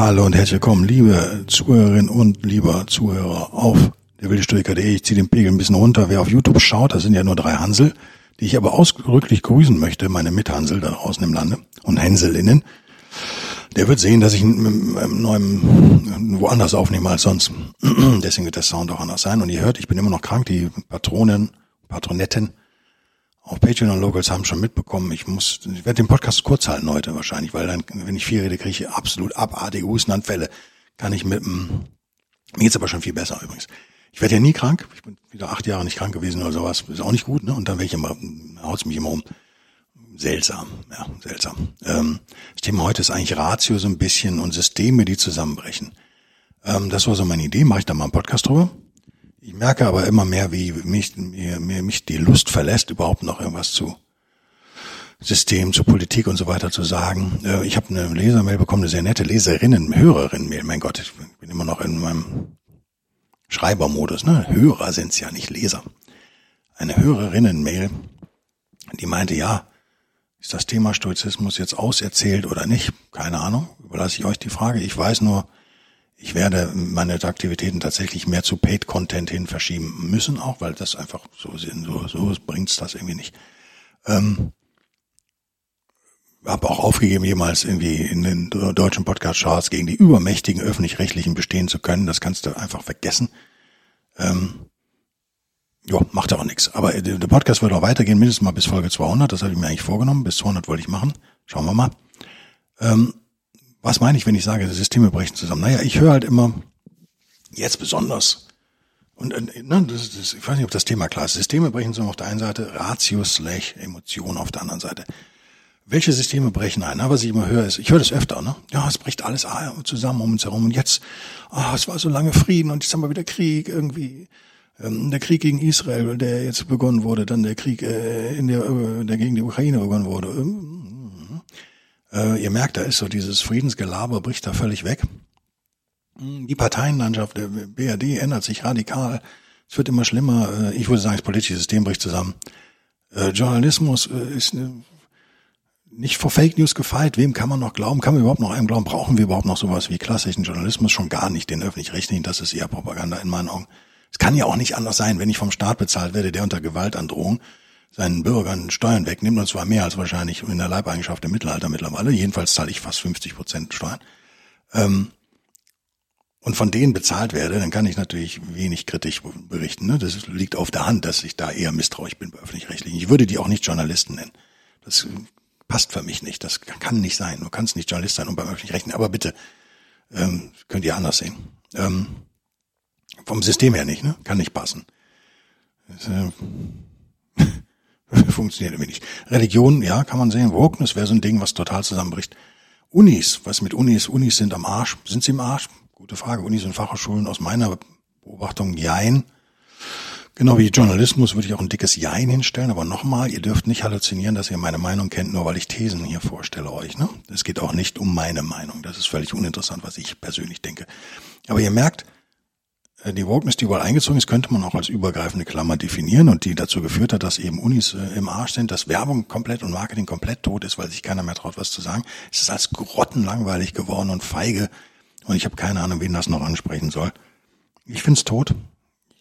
Hallo und herzlich willkommen, liebe Zuhörerinnen und lieber Zuhörer auf der Wildstoiker.de. Ich ziehe den Pegel ein bisschen runter. Wer auf YouTube schaut, das sind ja nur drei Hansel, die ich aber ausdrücklich grüßen möchte, meine Mithansel da draußen im Lande und Hänselinnen. Der wird sehen, dass ich einen neuen woanders aufnehme als sonst. Deswegen wird der Sound auch anders sein. Und ihr hört, ich bin immer noch krank. Die Patronen, Patronetten auch Patreon und Locals haben schon mitbekommen, ich muss, ich werde den Podcast kurz halten heute wahrscheinlich, weil dann, wenn ich viel rede, kriege ich absolut abartige Hustenanfälle. Kann ich mit mir geht's aber schon viel besser übrigens. Ich werde ja nie krank, ich bin wieder acht Jahre nicht krank gewesen oder sowas, ist auch nicht gut, ne? Und dann werde ich immer, haut's mich immer um. Seltsam, ja, seltsam. Ähm, das Thema heute ist eigentlich Ratio so ein bisschen und Systeme, die zusammenbrechen. Ähm, das war so meine Idee, mache ich da mal einen Podcast drüber. Ich merke aber immer mehr, wie mich, mir, mir mich die Lust verlässt, überhaupt noch irgendwas zu System, zu Politik und so weiter zu sagen. Äh, ich habe eine Lesermail bekommen, eine sehr nette Leserinnen, Hörerinnen-Mail. Mein Gott, ich bin immer noch in meinem Schreibermodus. Ne? Hörer sind's ja, nicht Leser. Eine Hörerinnen-Mail, die meinte, ja, ist das Thema Stoizismus jetzt auserzählt oder nicht? Keine Ahnung. Überlasse ich euch die Frage. Ich weiß nur, ich werde meine Aktivitäten tatsächlich mehr zu Paid Content hin verschieben müssen, auch weil das einfach so sind, so, so bringt's das irgendwie nicht. Ähm, habe auch aufgegeben, jemals irgendwie in den deutschen Podcast-Charts gegen die übermächtigen öffentlich-rechtlichen bestehen zu können. Das kannst du einfach vergessen. Ähm, ja, macht auch nichts. Aber der Podcast wird auch weitergehen, mindestens mal bis Folge 200. Das habe ich mir eigentlich vorgenommen. Bis 200 wollte ich machen. Schauen wir mal. Ähm, was meine ich, wenn ich sage, Systeme brechen zusammen? Naja, ich höre halt immer, jetzt besonders, und ne, das, das, ich weiß nicht, ob das Thema klar ist. Systeme brechen zusammen auf der einen Seite, Ratio slash Emotion auf der anderen Seite. Welche Systeme brechen ein? Na, was ich immer höre, ist, ich höre das öfter, ne? Ja, es bricht alles zusammen um uns herum. Und jetzt, ah, es war so lange Frieden und jetzt haben wir wieder Krieg irgendwie. Ähm, der Krieg gegen Israel, der jetzt begonnen wurde, dann der Krieg, äh, in der, äh, der gegen die Ukraine begonnen wurde. Ähm, äh, ihr merkt, da ist so dieses Friedensgelaber bricht da völlig weg. Die Parteienlandschaft der BRD ändert sich radikal. Es wird immer schlimmer. Äh, ich würde sagen, das politische System bricht zusammen. Äh, Journalismus äh, ist nicht vor Fake News gefeit. Wem kann man noch glauben? Kann man überhaupt noch einem glauben? Brauchen wir überhaupt noch sowas wie klassischen Journalismus? Schon gar nicht den öffentlich-rechtlichen. Das ist eher Propaganda in meinen Augen. Es kann ja auch nicht anders sein, wenn ich vom Staat bezahlt werde, der unter Gewaltandrohung seinen Bürgern Steuern wegnimmt, und zwar mehr als wahrscheinlich in der Leibeigenschaft im Mittelalter mittlerweile. Jedenfalls zahle ich fast 50 Prozent Steuern. Ähm, und von denen bezahlt werde, dann kann ich natürlich wenig kritisch berichten. Ne? Das liegt auf der Hand, dass ich da eher misstrauisch bin bei öffentlich-rechtlichen. Ich würde die auch nicht Journalisten nennen. Das passt für mich nicht. Das kann nicht sein. Du kannst nicht Journalist sein und beim öffentlich-rechtlichen. Aber bitte, ähm, könnt ihr anders sehen. Ähm, vom System her nicht, ne? Kann nicht passen. Das, äh, Funktioniert irgendwie nicht. Religion, ja, kann man sehen. Wokeness wäre so ein Ding, was total zusammenbricht. Unis, was mit Unis? Unis sind am Arsch. Sind sie im Arsch? Gute Frage. Unis und Fachhochschulen aus meiner Beobachtung, jein. Genau wie Journalismus würde ich auch ein dickes Jein hinstellen, aber nochmal, ihr dürft nicht halluzinieren, dass ihr meine Meinung kennt, nur weil ich Thesen hier vorstelle euch. Ne? Es geht auch nicht um meine Meinung. Das ist völlig uninteressant, was ich persönlich denke. Aber ihr merkt, die Wokeness, die überall eingezogen ist, könnte man auch als übergreifende Klammer definieren und die dazu geführt hat, dass eben Unis äh, im Arsch sind, dass Werbung komplett und Marketing komplett tot ist, weil sich keiner mehr traut, was zu sagen. Es ist als grottenlangweilig geworden und feige und ich habe keine Ahnung, wen das noch ansprechen soll. Ich find's tot.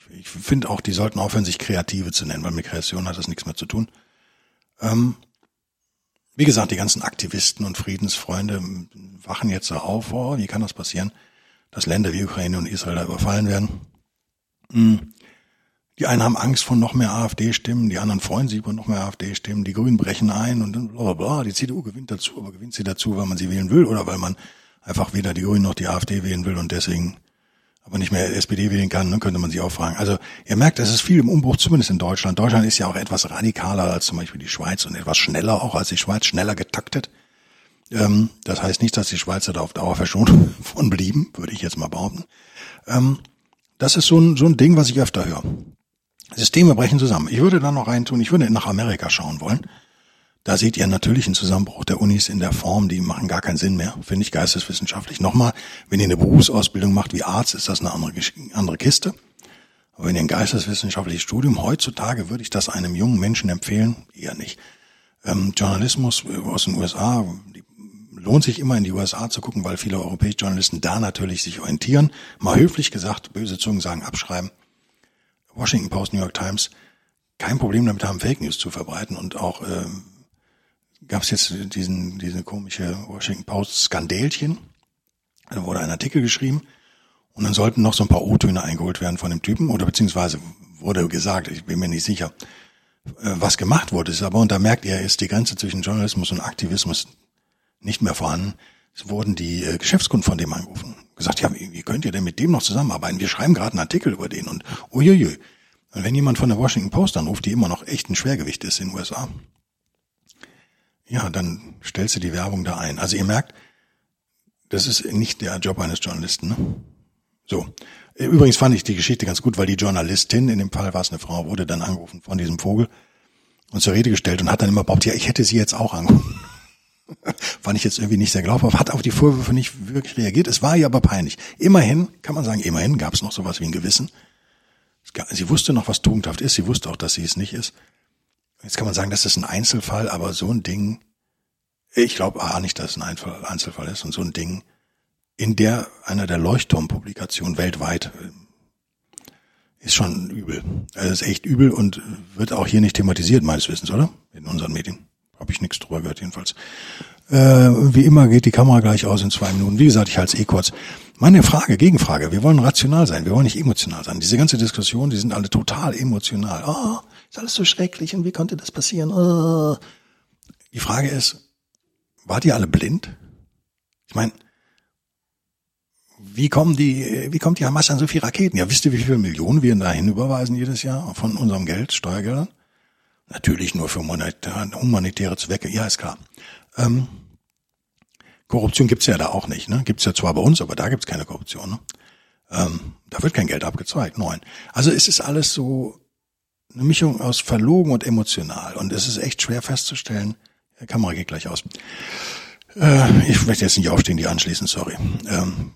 Ich, ich finde auch, die sollten aufhören, sich Kreative zu nennen, weil mit Kreation hat das nichts mehr zu tun. Ähm, wie gesagt, die ganzen Aktivisten und Friedensfreunde wachen jetzt so auf, oh, wie kann das passieren? Dass Länder wie Ukraine und Israel da überfallen werden. Hm. Die einen haben Angst vor noch mehr AfD-Stimmen, die anderen freuen sich über noch mehr AfD-Stimmen, die Grünen brechen ein und dann bla bla bla. Die CDU gewinnt dazu, aber gewinnt sie dazu, weil man sie wählen will oder weil man einfach weder die Grünen noch die AfD wählen will und deswegen aber nicht mehr SPD wählen kann, dann könnte man sich auch fragen. Also ihr merkt, es ist viel im Umbruch, zumindest in Deutschland. Deutschland ist ja auch etwas radikaler als zum Beispiel die Schweiz und etwas schneller auch als die Schweiz, schneller getaktet. Ähm, das heißt nicht, dass die Schweizer da auf Dauer verschont von blieben, würde ich jetzt mal behaupten. Ähm, das ist so ein, so ein Ding, was ich öfter höre. Systeme brechen zusammen. Ich würde da noch reintun, ich würde nach Amerika schauen wollen. Da seht ihr natürlich einen Zusammenbruch der Unis in der Form, die machen gar keinen Sinn mehr, finde ich geisteswissenschaftlich. Nochmal, wenn ihr eine Berufsausbildung macht wie Arzt, ist das eine andere, andere Kiste. Aber wenn ihr ein geisteswissenschaftliches Studium, heutzutage würde ich das einem jungen Menschen empfehlen, eher nicht. Ähm, Journalismus aus den USA, lohnt sich immer in die USA zu gucken, weil viele europäische Journalisten da natürlich sich orientieren. Mal höflich gesagt, böse Zungen sagen abschreiben. Washington Post, New York Times, kein Problem damit haben, Fake News zu verbreiten und auch äh, gab es jetzt diesen diese komische Washington Post Skandälchen. Da wurde ein Artikel geschrieben und dann sollten noch so ein paar O-Töne eingeholt werden von dem Typen oder beziehungsweise wurde gesagt, ich bin mir nicht sicher, äh, was gemacht wurde. Ist aber und da merkt ihr, ist die Grenze zwischen Journalismus und Aktivismus nicht mehr vorhanden. Es wurden die äh, Geschäftskunden von dem angerufen, gesagt, ja, wie könnt ihr denn mit dem noch zusammenarbeiten? Wir schreiben gerade einen Artikel über den und uiuiui. Und wenn jemand von der Washington Post anruft, die immer noch echt ein Schwergewicht ist in den USA, ja, dann stellst du die Werbung da ein. Also ihr merkt, das ist nicht der Job eines Journalisten. Ne? So. Übrigens fand ich die Geschichte ganz gut, weil die Journalistin, in dem Fall war es eine Frau, wurde dann angerufen von diesem Vogel und zur Rede gestellt und hat dann immer behauptet, ja, ich hätte sie jetzt auch angerufen. fand ich jetzt irgendwie nicht sehr glaubhaft, hat auf die Vorwürfe nicht wirklich reagiert. Es war ihr aber peinlich. Immerhin, kann man sagen, immerhin gab es noch sowas wie ein Gewissen. Sie wusste noch, was tugendhaft ist, sie wusste auch, dass sie es nicht ist. Jetzt kann man sagen, das ist ein Einzelfall, aber so ein Ding, ich glaube A nicht, dass es ein Einzelfall ist und so ein Ding in der einer der Leuchtturmpublikationen weltweit äh, ist schon übel. Es ist echt übel und wird auch hier nicht thematisiert, meines Wissens, oder? In unseren Medien. Habe ich nichts drüber gehört, jedenfalls. Äh, wie immer geht die Kamera gleich aus in zwei Minuten. Wie gesagt, ich halte es eh kurz. Meine Frage, Gegenfrage. Wir wollen rational sein. Wir wollen nicht emotional sein. Diese ganze Diskussion, die sind alle total emotional. Oh, ist alles so schrecklich und wie konnte das passieren? Oh. Die Frage ist, wart ihr alle blind? Ich meine, wie kommen die, wie kommt die Hamas an so viele Raketen? Ja, wisst ihr, wie viele Millionen wir dahin überweisen jedes Jahr von unserem Geld, Steuergeldern? Natürlich nur für humanitäre Zwecke, ja, ist klar. Ähm, Korruption gibt's ja da auch nicht, ne? Gibt's ja zwar bei uns, aber da gibt's keine Korruption, ne? Ähm, da wird kein Geld abgezweigt, nein. Also es ist alles so eine Mischung aus verlogen und emotional und es ist echt schwer festzustellen. Die Kamera geht gleich aus. Äh, ich möchte jetzt nicht aufstehen, die anschließen, sorry. Ähm,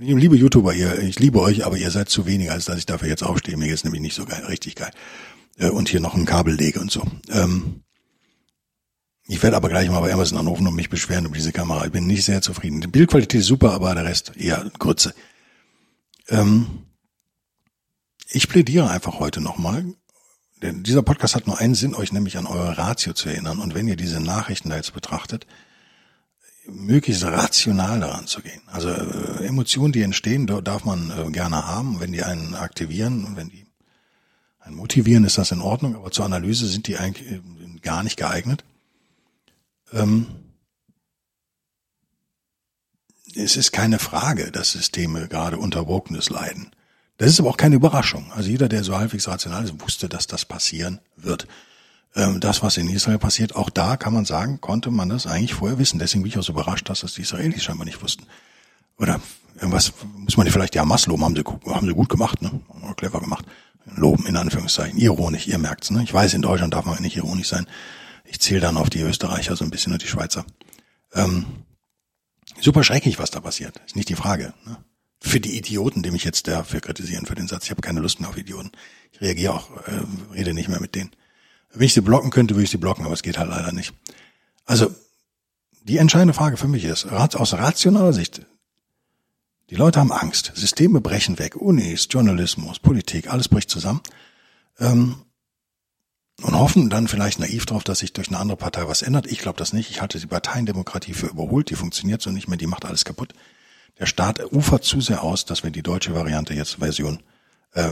liebe YouTuber, ihr, ich liebe euch, aber ihr seid zu wenig, als dass ich dafür jetzt aufstehe. Mir ist nämlich nicht so geil, richtig geil. Äh, und hier noch ein Kabel lege und so. Ähm, ich werde aber gleich mal bei Amazon anrufen und mich beschweren über diese Kamera. Ich bin nicht sehr zufrieden. Die Bildqualität ist super, aber der Rest eher Grütze. Ähm, ich plädiere einfach heute nochmal, denn dieser Podcast hat nur einen Sinn, euch nämlich an eure Ratio zu erinnern. Und wenn ihr diese Nachrichten da jetzt betrachtet, möglichst rational daran zu gehen. Also äh, Emotionen, die entstehen, darf man äh, gerne haben. Wenn die einen aktivieren und wenn die einen motivieren, ist das in Ordnung. Aber zur Analyse sind die eigentlich äh, gar nicht geeignet. Ähm, es ist keine Frage, dass Systeme gerade unter Wokeness leiden. Das ist aber auch keine Überraschung. Also jeder, der so halbwegs rational ist, wusste, dass das passieren wird. Ähm, das, was in Israel passiert, auch da kann man sagen, konnte man das eigentlich vorher wissen. Deswegen bin ich auch so überrascht, dass das die Israelis scheinbar nicht wussten. Oder irgendwas muss man vielleicht ja Hamas loben, haben sie, haben sie gut gemacht, ne? Clever gemacht. Loben in Anführungszeichen. Ironisch, ihr merkt's, ne? Ich weiß, in Deutschland darf man nicht ironisch sein. Ich zähle dann auf die Österreicher so ein bisschen und die Schweizer. Ähm, super schrecklich, was da passiert. Ist nicht die Frage. Ne? Für die Idioten, die mich jetzt dafür kritisieren, für den Satz, ich habe keine Lust mehr auf Idioten. Ich reagiere auch, äh, rede nicht mehr mit denen. Wenn ich sie blocken könnte, würde ich sie blocken, aber es geht halt leider nicht. Also, die entscheidende Frage für mich ist, aus rationaler Sicht, die Leute haben Angst. Systeme brechen weg. Unis, Journalismus, Politik, alles bricht zusammen. Ähm, und hoffen dann vielleicht naiv darauf, dass sich durch eine andere Partei was ändert. Ich glaube das nicht. Ich halte die Parteiendemokratie für überholt. Die funktioniert so nicht mehr. Die macht alles kaputt. Der Staat ufert zu sehr aus, dass wir die deutsche Variante jetzt Version äh,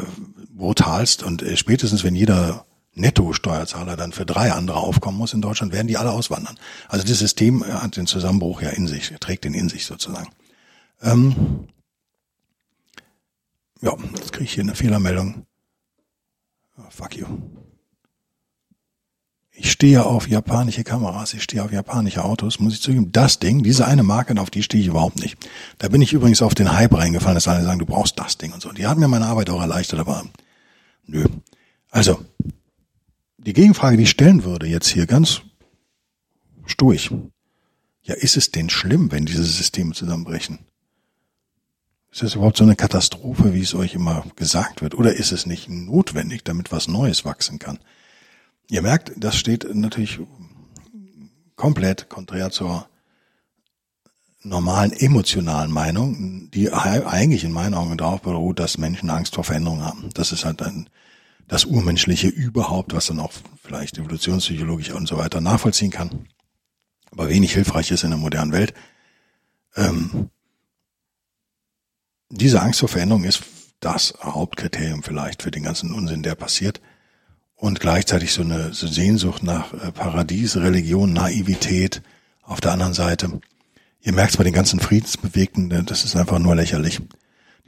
brutalst und äh, spätestens wenn jeder Netto-Steuerzahler dann für drei andere aufkommen muss in Deutschland, werden die alle auswandern. Also das System hat den Zusammenbruch ja in sich, trägt den in sich sozusagen. Ähm, ja, jetzt kriege ich hier eine Fehlermeldung. Oh, fuck you. Ich stehe auf japanische Kameras, ich stehe auf japanische Autos, muss ich zugeben. Das Ding, diese eine Marke, auf die stehe ich überhaupt nicht. Da bin ich übrigens auf den Hype reingefallen, dass alle sagen, du brauchst das Ding und so. Die hat mir meine Arbeit auch erleichtert, aber nö. Also, die Gegenfrage, die ich stellen würde, jetzt hier ganz sturig. Ja, ist es denn schlimm, wenn diese Systeme zusammenbrechen? Ist das überhaupt so eine Katastrophe, wie es euch immer gesagt wird? Oder ist es nicht notwendig, damit was Neues wachsen kann? Ihr merkt, das steht natürlich komplett konträr zur normalen emotionalen Meinung, die eigentlich in meinen Augen darauf beruht, dass Menschen Angst vor Veränderung haben. Das ist halt ein, das Urmenschliche überhaupt, was dann auch vielleicht evolutionspsychologisch und so weiter nachvollziehen kann, aber wenig hilfreich ist in der modernen Welt. Ähm, diese Angst vor Veränderung ist das Hauptkriterium vielleicht für den ganzen Unsinn, der passiert. Und gleichzeitig so eine Sehnsucht nach äh, Paradies, Religion, Naivität auf der anderen Seite. Ihr merkt es bei den ganzen Friedensbewegten, äh, das ist einfach nur lächerlich.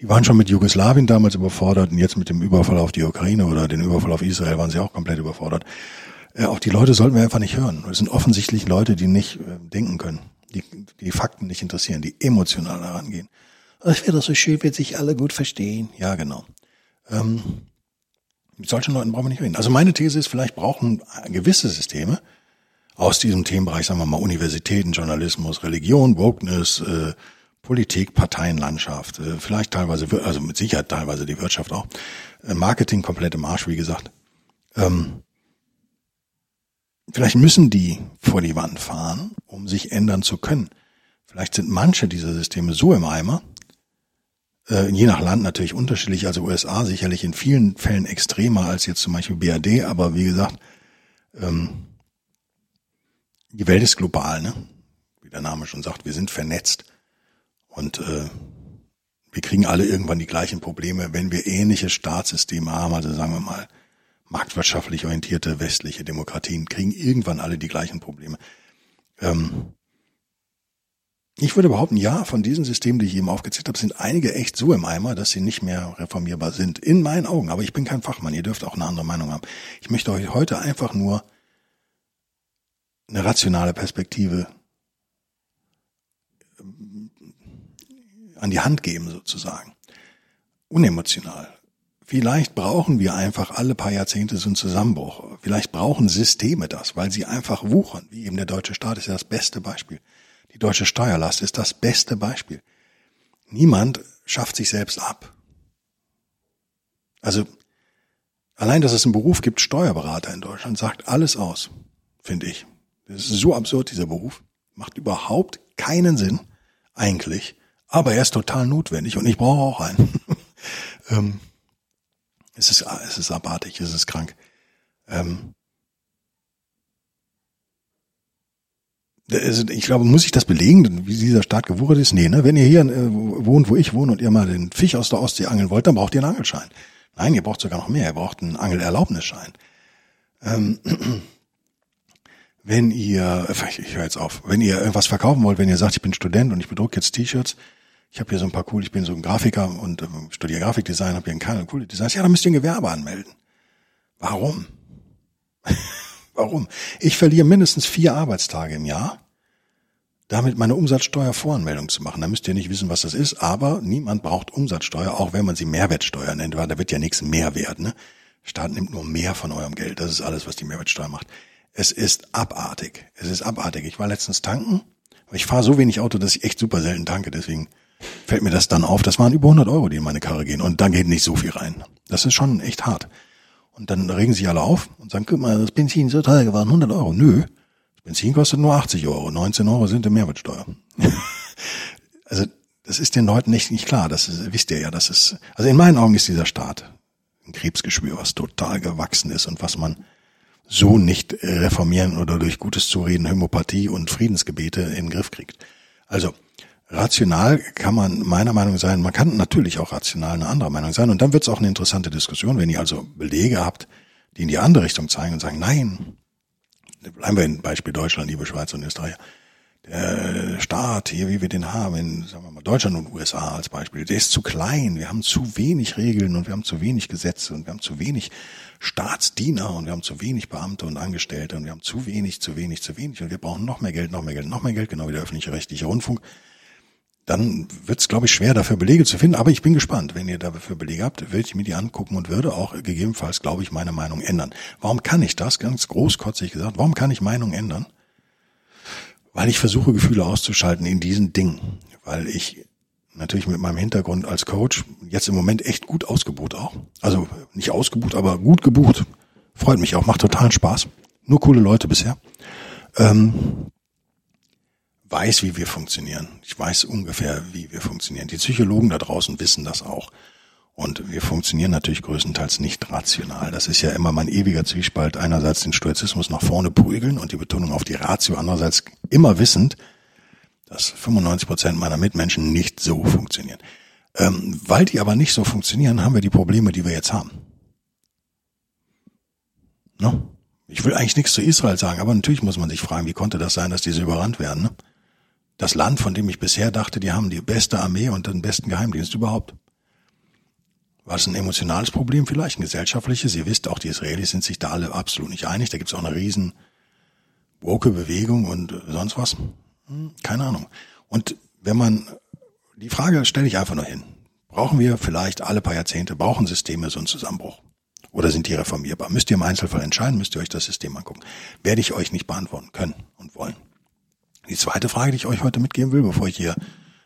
Die waren schon mit Jugoslawien damals überfordert und jetzt mit dem Überfall auf die Ukraine oder den Überfall auf Israel waren sie auch komplett überfordert. Äh, auch die Leute sollten wir einfach nicht hören. Es sind offensichtlich Leute, die nicht äh, denken können, die die Fakten nicht interessieren, die emotional herangehen. Es wäre so schön, wenn sich alle gut verstehen. Ja, genau. Ähm, mit solchen Leuten brauchen wir nicht reden. Also meine These ist, vielleicht brauchen gewisse Systeme aus diesem Themenbereich, sagen wir mal Universitäten, Journalismus, Religion, Wokeness, äh, Politik, Parteienlandschaft, äh, vielleicht teilweise, also mit Sicherheit teilweise die Wirtschaft auch, äh, Marketing komplett im Arsch, wie gesagt. Ähm, vielleicht müssen die vor die Wand fahren, um sich ändern zu können. Vielleicht sind manche dieser Systeme so im Eimer, äh, je nach Land natürlich unterschiedlich, also USA sicherlich in vielen Fällen extremer als jetzt zum Beispiel BRD, aber wie gesagt, ähm, die Welt ist global, ne? Wie der Name schon sagt, wir sind vernetzt und äh, wir kriegen alle irgendwann die gleichen Probleme, wenn wir ähnliche Staatssysteme haben, also sagen wir mal marktwirtschaftlich orientierte westliche Demokratien, kriegen irgendwann alle die gleichen Probleme. Ähm, ich würde behaupten, ja, von diesen Systemen, die ich eben aufgezählt habe, sind einige echt so im Eimer, dass sie nicht mehr reformierbar sind. In meinen Augen. Aber ich bin kein Fachmann. Ihr dürft auch eine andere Meinung haben. Ich möchte euch heute einfach nur eine rationale Perspektive ähm, an die Hand geben, sozusagen. Unemotional. Vielleicht brauchen wir einfach alle paar Jahrzehnte so einen Zusammenbruch. Vielleicht brauchen Systeme das, weil sie einfach wuchern. Wie eben der deutsche Staat ist ja das beste Beispiel. Die deutsche Steuerlast ist das beste Beispiel. Niemand schafft sich selbst ab. Also allein, dass es einen Beruf gibt, Steuerberater in Deutschland, sagt alles aus, finde ich. Das ist so absurd, dieser Beruf. Macht überhaupt keinen Sinn, eigentlich. Aber er ist total notwendig und ich brauche auch einen. ähm, es, ist, es ist abartig, es ist krank. Ähm, ich glaube, muss ich das belegen, wie dieser Staat gewuchert ist? Nee, ne? Wenn ihr hier äh, wohnt, wo ich wohne und ihr mal den Fisch aus der Ostsee angeln wollt, dann braucht ihr einen Angelschein. Nein, ihr braucht sogar noch mehr. Ihr braucht einen Angelerlaubnisschein. Ähm, wenn ihr, ich höre jetzt auf, wenn ihr irgendwas verkaufen wollt, wenn ihr sagt, ich bin Student und ich bedrucke jetzt T-Shirts, ich habe hier so ein paar cool, ich bin so ein Grafiker und äh, studiere Grafikdesign, habe hier ein paar coole Designs, ja, dann müsst ihr ein Gewerbe anmelden. Warum? Warum? Ich verliere mindestens vier Arbeitstage im Jahr, damit meine Umsatzsteuervoranmeldung zu machen. Da müsst ihr nicht wissen, was das ist, aber niemand braucht Umsatzsteuer, auch wenn man sie Mehrwertsteuer nennt, weil da wird ja nichts mehr wert. Ne? Staat nimmt nur mehr von eurem Geld. Das ist alles, was die Mehrwertsteuer macht. Es ist abartig. Es ist abartig. Ich war letztens tanken. Ich fahre so wenig Auto, dass ich echt super selten tanke. Deswegen fällt mir das dann auf. Das waren über 100 Euro, die in meine Karre gehen. Und da geht nicht so viel rein. Das ist schon echt hart. Und dann regen sich alle auf und sagen, guck mal, das Benzin ist so teuer geworden, 100 Euro. Nö, Benzin kostet nur 80 Euro, 19 Euro sind die Mehrwertsteuer. also das ist den Leuten nicht, nicht klar, das ist, wisst ihr ja, das ist, also in meinen Augen ist dieser Staat ein Krebsgeschwür, was total gewachsen ist und was man so nicht reformieren oder durch gutes Zureden, Homöopathie und Friedensgebete in den Griff kriegt. Also rational kann man meiner Meinung sein, man kann natürlich auch rational eine andere Meinung sein. Und dann wird es auch eine interessante Diskussion, wenn ihr also Belege habt, die in die andere Richtung zeigen und sagen, nein, bleiben wir im Beispiel Deutschland, liebe Schweiz und Österreicher, der Staat hier, wie wir den haben, in sagen wir mal, Deutschland und USA als Beispiel, der ist zu klein. Wir haben zu wenig Regeln und wir haben zu wenig Gesetze und wir haben zu wenig Staatsdiener und wir haben zu wenig Beamte und Angestellte und wir haben zu wenig, zu wenig, zu wenig und wir brauchen noch mehr Geld, noch mehr Geld, noch mehr Geld, genau wie der öffentliche rechtliche Rundfunk. Dann wird es, glaube ich, schwer, dafür Belege zu finden. Aber ich bin gespannt. Wenn ihr dafür Belege habt, würde ich mir die angucken und würde auch gegebenenfalls, glaube ich, meine Meinung ändern. Warum kann ich das? Ganz großkotzig gesagt. Warum kann ich Meinung ändern? Weil ich versuche, Gefühle auszuschalten in diesen Dingen. Weil ich natürlich mit meinem Hintergrund als Coach jetzt im Moment echt gut ausgebucht auch. Also nicht ausgebucht, aber gut gebucht. Freut mich auch, macht totalen Spaß. Nur coole Leute bisher. Ähm, weiß, wie wir funktionieren. Ich weiß ungefähr, wie wir funktionieren. Die Psychologen da draußen wissen das auch. Und wir funktionieren natürlich größtenteils nicht rational. Das ist ja immer mein ewiger Zwiespalt. Einerseits den Stoizismus nach vorne prügeln und die Betonung auf die Ratio. Andererseits immer wissend, dass 95 Prozent meiner Mitmenschen nicht so funktionieren. Ähm, weil die aber nicht so funktionieren, haben wir die Probleme, die wir jetzt haben. Ne? Ich will eigentlich nichts zu Israel sagen, aber natürlich muss man sich fragen, wie konnte das sein, dass diese überrannt werden? Ne? Das Land, von dem ich bisher dachte, die haben die beste Armee und den besten Geheimdienst überhaupt. War es ein emotionales Problem vielleicht, ein gesellschaftliches? Ihr wisst auch, die Israelis sind sich da alle absolut nicht einig. Da gibt es auch eine riesen woke Bewegung und sonst was. Hm, keine Ahnung. Und wenn man, die Frage stelle ich einfach nur hin. Brauchen wir vielleicht alle paar Jahrzehnte, brauchen Systeme so einen Zusammenbruch? Oder sind die reformierbar? Müsst ihr im Einzelfall entscheiden, müsst ihr euch das System angucken. Werde ich euch nicht beantworten können und wollen. Die zweite Frage, die ich euch heute mitgeben will, bevor ich hier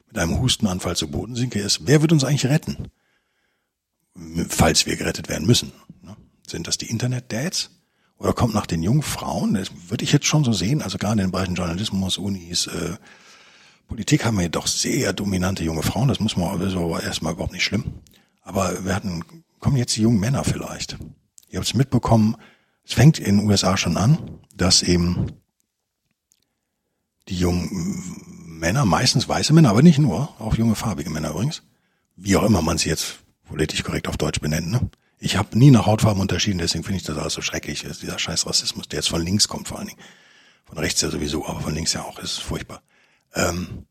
mit einem Hustenanfall zu Boden sinke, ist, wer wird uns eigentlich retten? Falls wir gerettet werden müssen. Ne? Sind das die Internet-Dads? Oder kommt nach den jungen Frauen, das würde ich jetzt schon so sehen, also gerade in den Bereichen Journalismus, Unis, äh, Politik haben wir jedoch sehr dominante junge Frauen, das muss man das ist aber erstmal überhaupt nicht schlimm. Aber wir hatten, kommen jetzt die jungen Männer vielleicht. Ihr habt es mitbekommen, es fängt in den USA schon an, dass eben die jungen Männer, meistens weiße Männer, aber nicht nur, auch junge farbige Männer übrigens, wie auch immer man sie jetzt politisch korrekt auf Deutsch benennt, ne? Ich habe nie nach Hautfarben unterschieden, deswegen finde ich das alles so schrecklich, dieser scheiß Rassismus, der jetzt von links kommt vor allen Dingen. Von rechts ja sowieso, aber von links ja auch, das ist furchtbar. Ähm,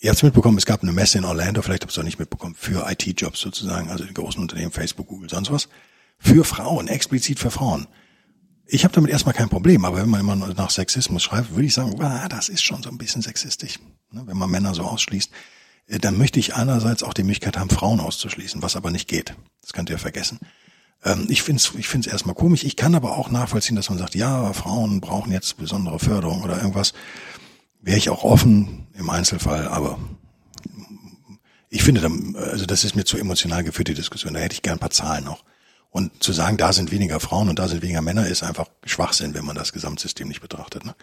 ihr habt es mitbekommen, es gab eine Messe in Orlando, vielleicht habt ihr es auch nicht mitbekommen, für IT-Jobs sozusagen, also die großen Unternehmen, Facebook, Google, sonst was, für Frauen, explizit für Frauen. Ich habe damit erstmal kein Problem, aber wenn man immer nach Sexismus schreibt, würde ich sagen, ah, das ist schon so ein bisschen sexistisch, ne, wenn man Männer so ausschließt. Äh, dann möchte ich einerseits auch die Möglichkeit haben, Frauen auszuschließen, was aber nicht geht. Das könnt ihr vergessen. Ähm, ich finde es ich find's erstmal komisch. Ich kann aber auch nachvollziehen, dass man sagt, ja, Frauen brauchen jetzt besondere Förderung oder irgendwas. Wäre ich auch offen im Einzelfall, aber ich finde, also das ist mir zu emotional geführt, die Diskussion. Da hätte ich gern ein paar Zahlen noch. Und zu sagen, da sind weniger Frauen und da sind weniger Männer, ist einfach Schwachsinn, wenn man das Gesamtsystem nicht betrachtet. Ne?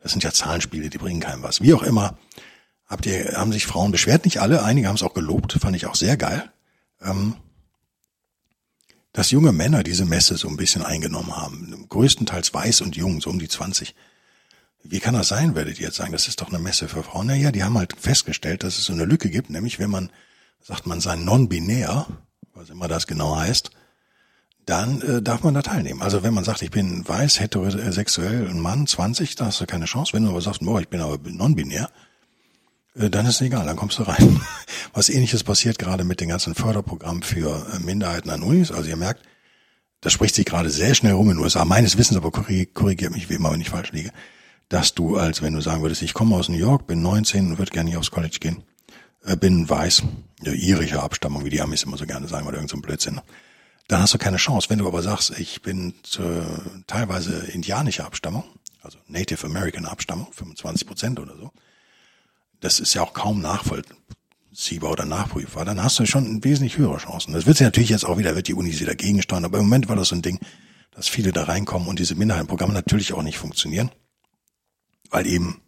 Das sind ja Zahlenspiele, die bringen keinem was. Wie auch immer, habt ihr, haben sich Frauen beschwert, nicht alle, einige haben es auch gelobt, fand ich auch sehr geil. Ähm, dass junge Männer diese Messe so ein bisschen eingenommen haben. Größtenteils weiß und jung, so um die 20. Wie kann das sein, werdet ihr jetzt sagen? Das ist doch eine Messe für Frauen. Naja, die haben halt festgestellt, dass es so eine Lücke gibt, nämlich wenn man, sagt man, sei non-binär, was immer das genau heißt, dann äh, darf man da teilnehmen. Also wenn man sagt, ich bin weiß, heterosexuell, ein Mann, 20, da hast du keine Chance. Wenn du aber sagst, boah, ich bin aber non-binär, äh, dann ist es egal, dann kommst du rein. Was ähnliches passiert gerade mit den ganzen Förderprogrammen für äh, Minderheiten an Unis. Also ihr merkt, das spricht sich gerade sehr schnell rum in den USA. Meines Wissens, aber korrigiert mich wie immer, wenn ich falsch liege, dass du, als wenn du sagen würdest, ich komme aus New York, bin 19 und würde gerne nicht aufs College gehen, äh, bin weiß, ja, irischer Abstammung, wie die Amis immer so gerne sagen, oder irgendein so Blödsinn. Dann hast du keine Chance. Wenn du aber sagst, ich bin äh, teilweise indianischer Abstammung, also Native American Abstammung, 25 Prozent oder so, das ist ja auch kaum nachvollziehbar oder nachprüfbar, dann hast du schon wesentlich höhere Chancen. Das wird sich natürlich jetzt auch wieder, wird die Uni sie dagegen steuern, aber im Moment war das so ein Ding, dass viele da reinkommen und diese Minderheitenprogramme natürlich auch nicht funktionieren, weil eben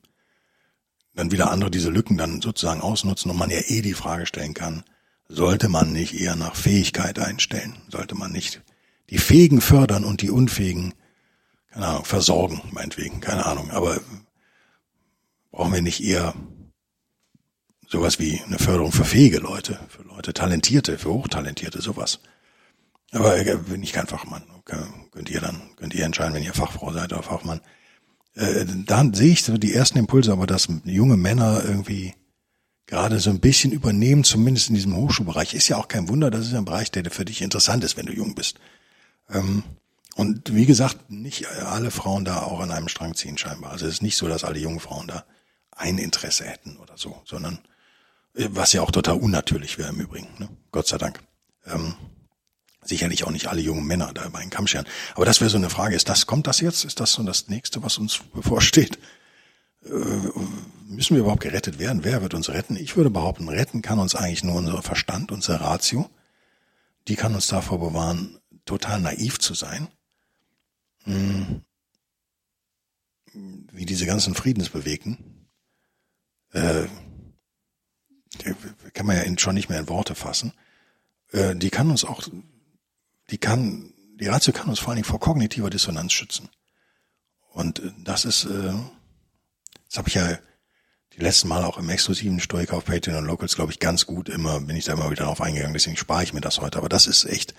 dann wieder andere diese Lücken dann sozusagen ausnutzen und man ja eh die Frage stellen kann, sollte man nicht eher nach Fähigkeit einstellen? Sollte man nicht die Fähigen fördern und die Unfähigen, keine Ahnung, versorgen, meinetwegen, keine Ahnung, aber brauchen wir nicht eher sowas wie eine Förderung für fähige Leute, für Leute Talentierte, für Hochtalentierte, sowas. Aber bin ich kein Fachmann. Könnt ihr dann, könnt ihr entscheiden, wenn ihr Fachfrau seid oder Fachmann. äh, dann sehe ich so die ersten Impulse, aber dass junge Männer irgendwie gerade so ein bisschen übernehmen, zumindest in diesem Hochschulbereich, ist ja auch kein Wunder, das ist ein Bereich, der für dich interessant ist, wenn du jung bist. Ähm, und wie gesagt, nicht alle Frauen da auch an einem Strang ziehen scheinbar. Also es ist nicht so, dass alle jungen Frauen da ein Interesse hätten oder so, sondern äh, was ja auch total unnatürlich wäre im Übrigen, ne? Gott sei Dank. Ähm, sicherlich auch nicht alle jungen Männer da über einen Kamm scheren. Aber das wäre so eine Frage, ist das, kommt das jetzt? Ist das so das nächste, was uns bevorsteht? Äh, müssen wir überhaupt gerettet werden? Wer wird uns retten? Ich würde behaupten, retten kann uns eigentlich nur unser Verstand, unsere Ratio. Die kann uns davor bewahren, total naiv zu sein. Hm. Wie diese ganzen Friedensbewegten. Äh, kann man ja schon nicht mehr in Worte fassen. Äh, die kann uns auch die kann, die Ratio kann uns vor allen Dingen vor kognitiver Dissonanz schützen. Und äh, das ist, äh, das habe ich ja die letzten Mal auch im exklusiven Stoiker auf Patreon und Locals, glaube ich, ganz gut immer, bin ich da immer wieder drauf eingegangen, deswegen spare ich mir das heute. Aber das ist echt,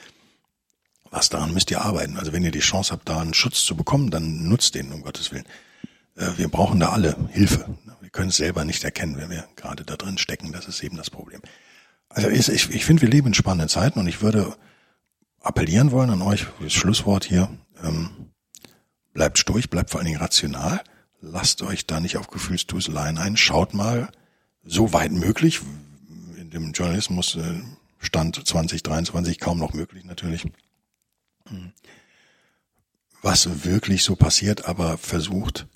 was daran müsst ihr arbeiten. Also wenn ihr die Chance habt, da einen Schutz zu bekommen, dann nutzt den, um Gottes Willen. Äh, wir brauchen da alle Hilfe. Wir können es selber nicht erkennen, wenn wir gerade da drin stecken. Das ist eben das Problem. Also ich, ich, ich finde, wir leben in spannenden Zeiten und ich würde appellieren wollen an euch, das Schlusswort hier, ähm, bleibt sturig, bleibt vor allen Dingen rational, lasst euch da nicht auf Gefühlsduseleien ein, schaut mal, so weit möglich, in dem Journalismus äh, Stand 2023 kaum noch möglich natürlich, was wirklich so passiert, aber versucht,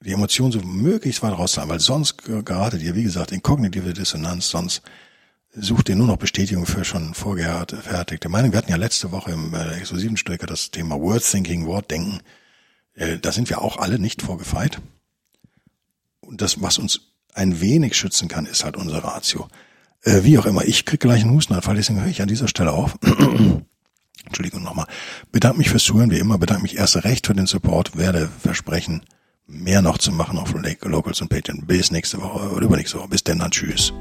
die Emotionen so möglichst weit rauszuhalten, weil sonst geratet ihr, wie gesagt, in kognitive Dissonanz, sonst sucht ihr nur noch Bestätigung für schon vorgefertigte Meinung. Wir hatten ja letzte Woche im äh, exklusiven Stücker das Thema Word Thinking, Wortdenken. Äh, da sind wir auch alle nicht vorgefeit. Und das, was uns ein wenig schützen kann, ist halt unsere Ratio. Äh, wie auch immer, ich krieg gleich einen Hustenanfall, deswegen höre ich an dieser Stelle auf. Entschuldigung nochmal. Bedanke mich fürs Zuhören, wie immer. Bedanke mich erst recht für den Support. Werde versprechen, mehr noch zu machen auf Locals und Patreon. Bis nächste Woche oder übernächste Woche. Bis denn dann. Tschüss.